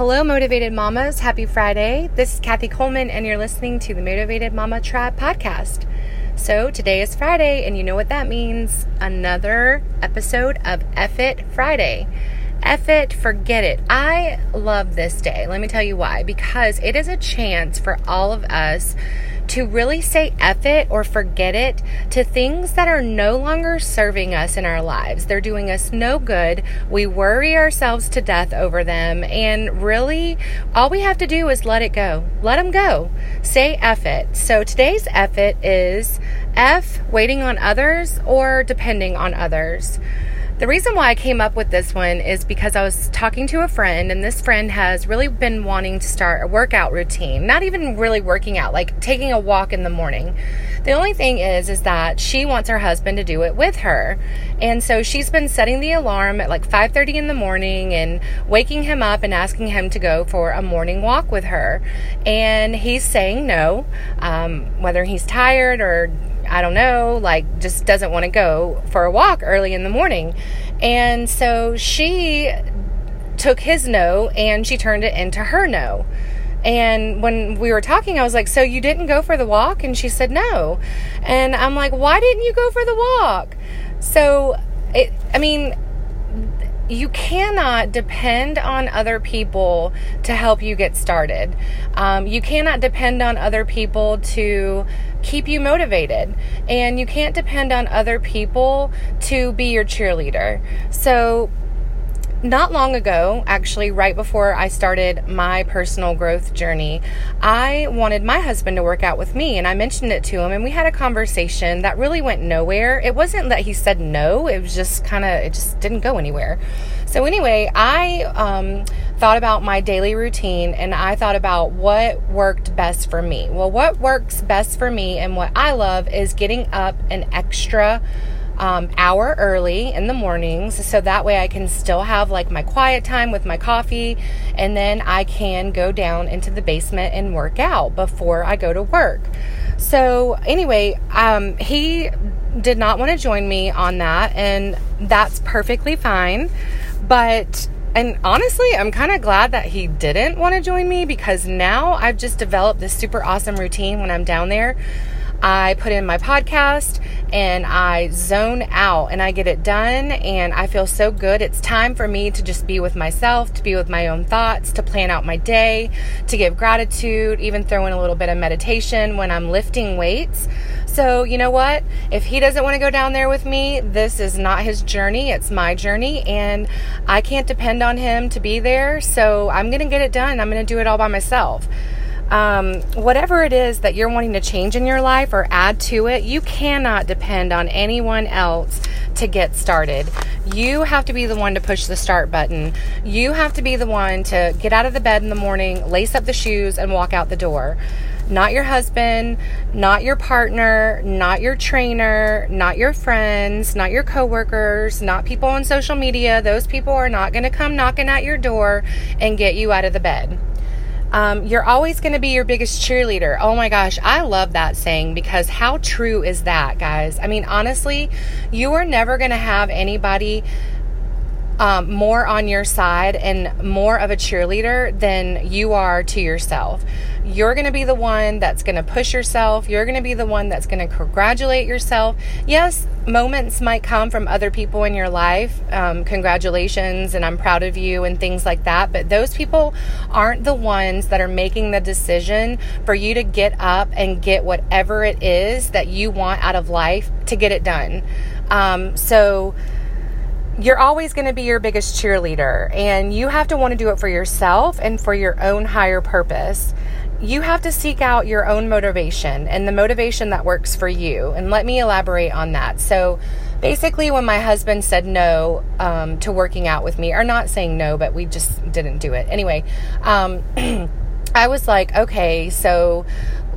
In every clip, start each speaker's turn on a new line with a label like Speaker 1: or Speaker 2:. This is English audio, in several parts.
Speaker 1: Hello, Motivated Mamas. Happy Friday. This is Kathy Coleman, and you're listening to the Motivated Mama Tribe podcast. So, today is Friday, and you know what that means another episode of F It Friday. F it, forget it. I love this day. Let me tell you why. Because it is a chance for all of us to really say F it or forget it to things that are no longer serving us in our lives. They're doing us no good. We worry ourselves to death over them. And really, all we have to do is let it go. Let them go. Say F it. So today's F it is F, waiting on others or depending on others. The reason why I came up with this one is because I was talking to a friend, and this friend has really been wanting to start a workout routine. Not even really working out, like taking a walk in the morning. The only thing is, is that she wants her husband to do it with her, and so she's been setting the alarm at like 5:30 in the morning and waking him up and asking him to go for a morning walk with her, and he's saying no, um, whether he's tired or I don't know, like just doesn't want to go for a walk early in the morning. And so she took his no and she turned it into her no. And when we were talking, I was like, So you didn't go for the walk? And she said, No. And I'm like, Why didn't you go for the walk? So, it, I mean, you cannot depend on other people to help you get started. Um, you cannot depend on other people to keep you motivated. And you can't depend on other people to be your cheerleader. So, not long ago, actually, right before I started my personal growth journey, I wanted my husband to work out with me. And I mentioned it to him, and we had a conversation that really went nowhere. It wasn't that he said no, it was just kind of, it just didn't go anywhere. So, anyway, I um, thought about my daily routine and I thought about what worked best for me. Well, what works best for me and what I love is getting up an extra um, hour early in the mornings so that way I can still have like my quiet time with my coffee and then I can go down into the basement and work out before I go to work. So, anyway, um, he did not want to join me on that, and that's perfectly fine. But and honestly, I'm kind of glad that he didn't want to join me because now I've just developed this super awesome routine when I'm down there. I put in my podcast and I zone out and I get it done and I feel so good. It's time for me to just be with myself, to be with my own thoughts, to plan out my day, to give gratitude, even throw in a little bit of meditation when I'm lifting weights. So, you know what? If he doesn't want to go down there with me, this is not his journey, it's my journey and I can't depend on him to be there. So, I'm going to get it done. I'm going to do it all by myself um, whatever it is that you're wanting to change in your life or add to it, you cannot depend on anyone else to get started. You have to be the one to push the start button. You have to be the one to get out of the bed in the morning, lace up the shoes, and walk out the door. Not your husband, not your partner, not your trainer, not your friends, not your coworkers, not people on social media. Those people are not going to come knocking at your door and get you out of the bed. Um, you're always going to be your biggest cheerleader. Oh my gosh, I love that saying because how true is that, guys? I mean, honestly, you are never going to have anybody um, more on your side and more of a cheerleader than you are to yourself. You're going to be the one that's going to push yourself. You're going to be the one that's going to congratulate yourself. Yes, moments might come from other people in your life. Um, congratulations, and I'm proud of you, and things like that. But those people aren't the ones that are making the decision for you to get up and get whatever it is that you want out of life to get it done. Um, so, you're always going to be your biggest cheerleader, and you have to want to do it for yourself and for your own higher purpose. You have to seek out your own motivation and the motivation that works for you. And let me elaborate on that. So, basically, when my husband said no um, to working out with me, or not saying no, but we just didn't do it. Anyway, um, I was like, okay, so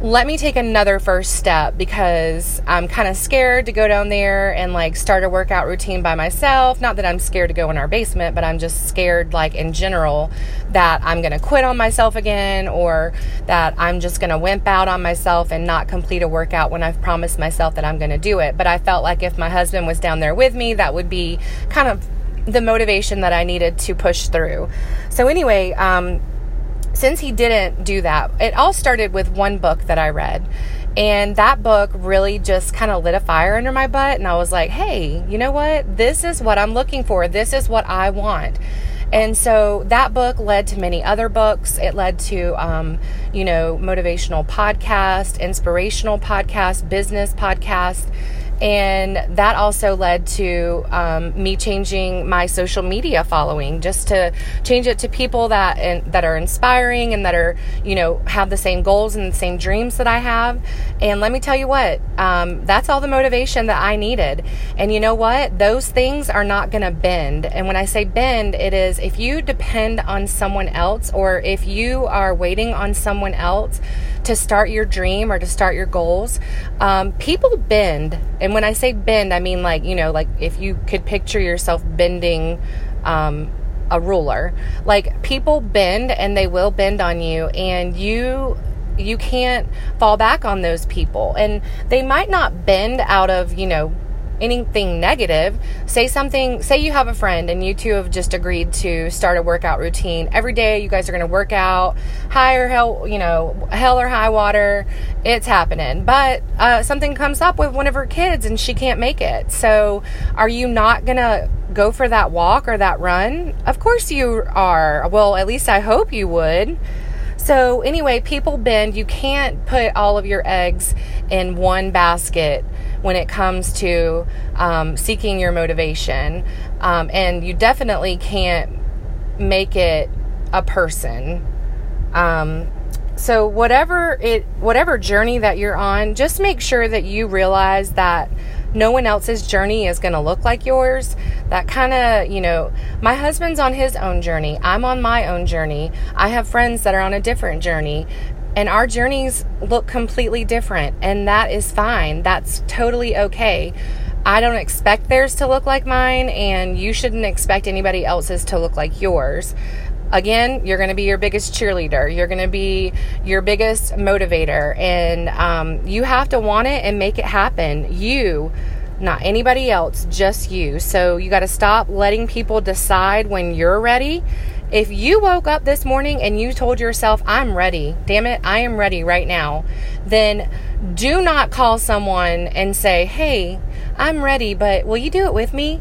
Speaker 1: let me take another first step because I'm kind of scared to go down there and like start a workout routine by myself. Not that I'm scared to go in our basement, but I'm just scared, like in general, that I'm going to quit on myself again or that I'm just going to wimp out on myself and not complete a workout when I've promised myself that I'm going to do it. But I felt like if my husband was down there with me, that would be kind of the motivation that I needed to push through. So, anyway, um, since he didn't do that, it all started with one book that I read. And that book really just kind of lit a fire under my butt. And I was like, hey, you know what? This is what I'm looking for. This is what I want. And so that book led to many other books. It led to, um, you know, motivational podcast, inspirational podcast, business podcast and that also led to um, me changing my social media following just to change it to people that and, that are inspiring and that are you know have the same goals and the same dreams that I have. And let me tell you what um, that's all the motivation that I needed. And you know what? Those things are not going to bend. And when I say bend it is if you depend on someone else or if you are waiting on someone else to start your dream or to start your goals, um, people bend. And when I say bend, I mean like, you know, like if you could picture yourself bending um, a ruler. Like people bend and they will bend on you, and you you can't fall back on those people. And they might not bend out of, you know, anything negative. Say something, say you have a friend and you two have just agreed to start a workout routine. Every day you guys are going to work out, high or hell, you know, hell or high water. It's happening. But uh, something comes up with one of her kids and she can't make it. So are you not going to go for that walk or that run? Of course you are. Well, at least I hope you would. So, anyway, people bend. You can't put all of your eggs in one basket when it comes to um, seeking your motivation. Um, and you definitely can't make it a person. Um, so whatever it whatever journey that you're on, just make sure that you realize that no one else's journey is going to look like yours. That kind of, you know, my husband's on his own journey. I'm on my own journey. I have friends that are on a different journey and our journeys look completely different and that is fine. That's totally okay. I don't expect theirs to look like mine and you shouldn't expect anybody else's to look like yours. Again you're going to be your biggest cheerleader. You're going to be your biggest motivator and um, you have to want it and make it happen. You not anybody else just you. So you got to stop letting people decide when you're ready if you woke up this morning and you told yourself, I'm ready, damn it, I am ready right now, then do not call someone and say, Hey, I'm ready, but will you do it with me?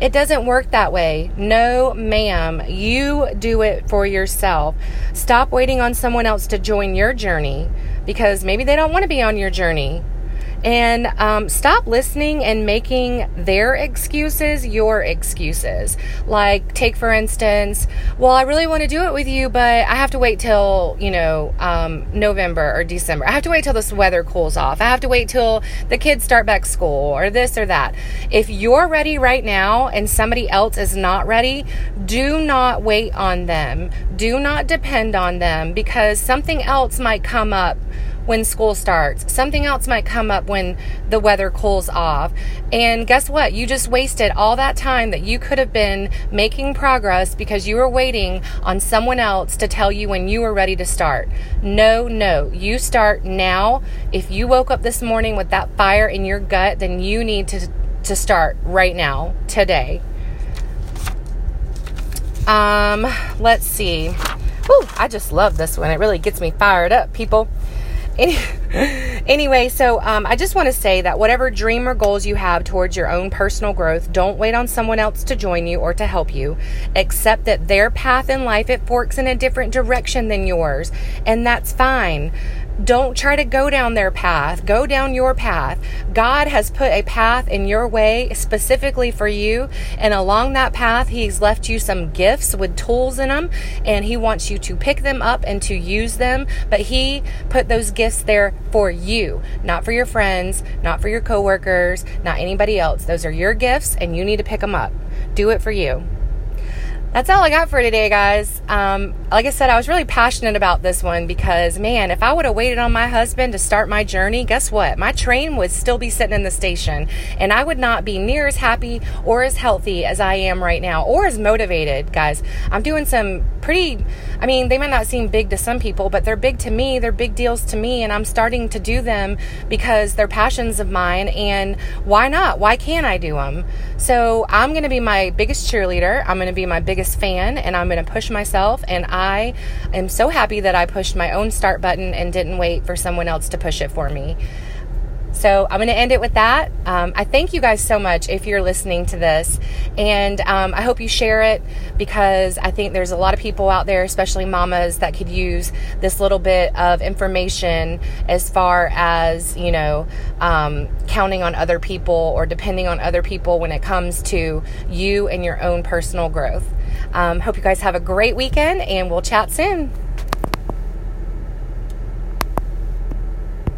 Speaker 1: It doesn't work that way. No, ma'am. You do it for yourself. Stop waiting on someone else to join your journey because maybe they don't want to be on your journey and um, stop listening and making their excuses your excuses. Like, take for instance, well, I really want to do it with you, but I have to wait till, you know, um, November or December. I have to wait till this weather cools off. I have to wait till the kids start back school or this or that. If you're ready right now and somebody else is not ready, do not wait on them. Do not depend on them because something else might come up when school starts. Something else might come up when the weather cools off. And guess what? You just wasted all that time that you could have been making progress because you were waiting on someone else to tell you when you were ready to start. No, no. You start now. If you woke up this morning with that fire in your gut, then you need to to start right now, today. Um, let's see. Whew, I just love this one. It really gets me fired up, people. Any, anyway, so um, I just want to say that whatever dream or goals you have towards your own personal growth, don't wait on someone else to join you or to help you. Accept that their path in life it forks in a different direction than yours, and that's fine. Don't try to go down their path. Go down your path. God has put a path in your way specifically for you. And along that path, He's left you some gifts with tools in them. And He wants you to pick them up and to use them. But He put those gifts there for you, not for your friends, not for your coworkers, not anybody else. Those are your gifts and you need to pick them up. Do it for you that's all I got for today, guys. Um, like I said, I was really passionate about this one because, man, if I would have waited on my husband to start my journey, guess what? My train would still be sitting in the station and I would not be near as happy or as healthy as I am right now or as motivated, guys. I'm doing some pretty, I mean, they might not seem big to some people, but they're big to me. They're big deals to me, and I'm starting to do them because they're passions of mine. And why not? Why can't I do them? So I'm going to be my biggest cheerleader. I'm going to be my biggest biggest fan and I'm going to push myself. And I am so happy that I pushed my own start button and didn't wait for someone else to push it for me. So I'm going to end it with that. Um, I thank you guys so much if you're listening to this. And um, I hope you share it because I think there's a lot of people out there, especially mamas, that could use this little bit of information as far as, you know, um, counting on other people or depending on other people when it comes to you and your own personal growth. Um, hope you guys have a great weekend and we'll chat soon.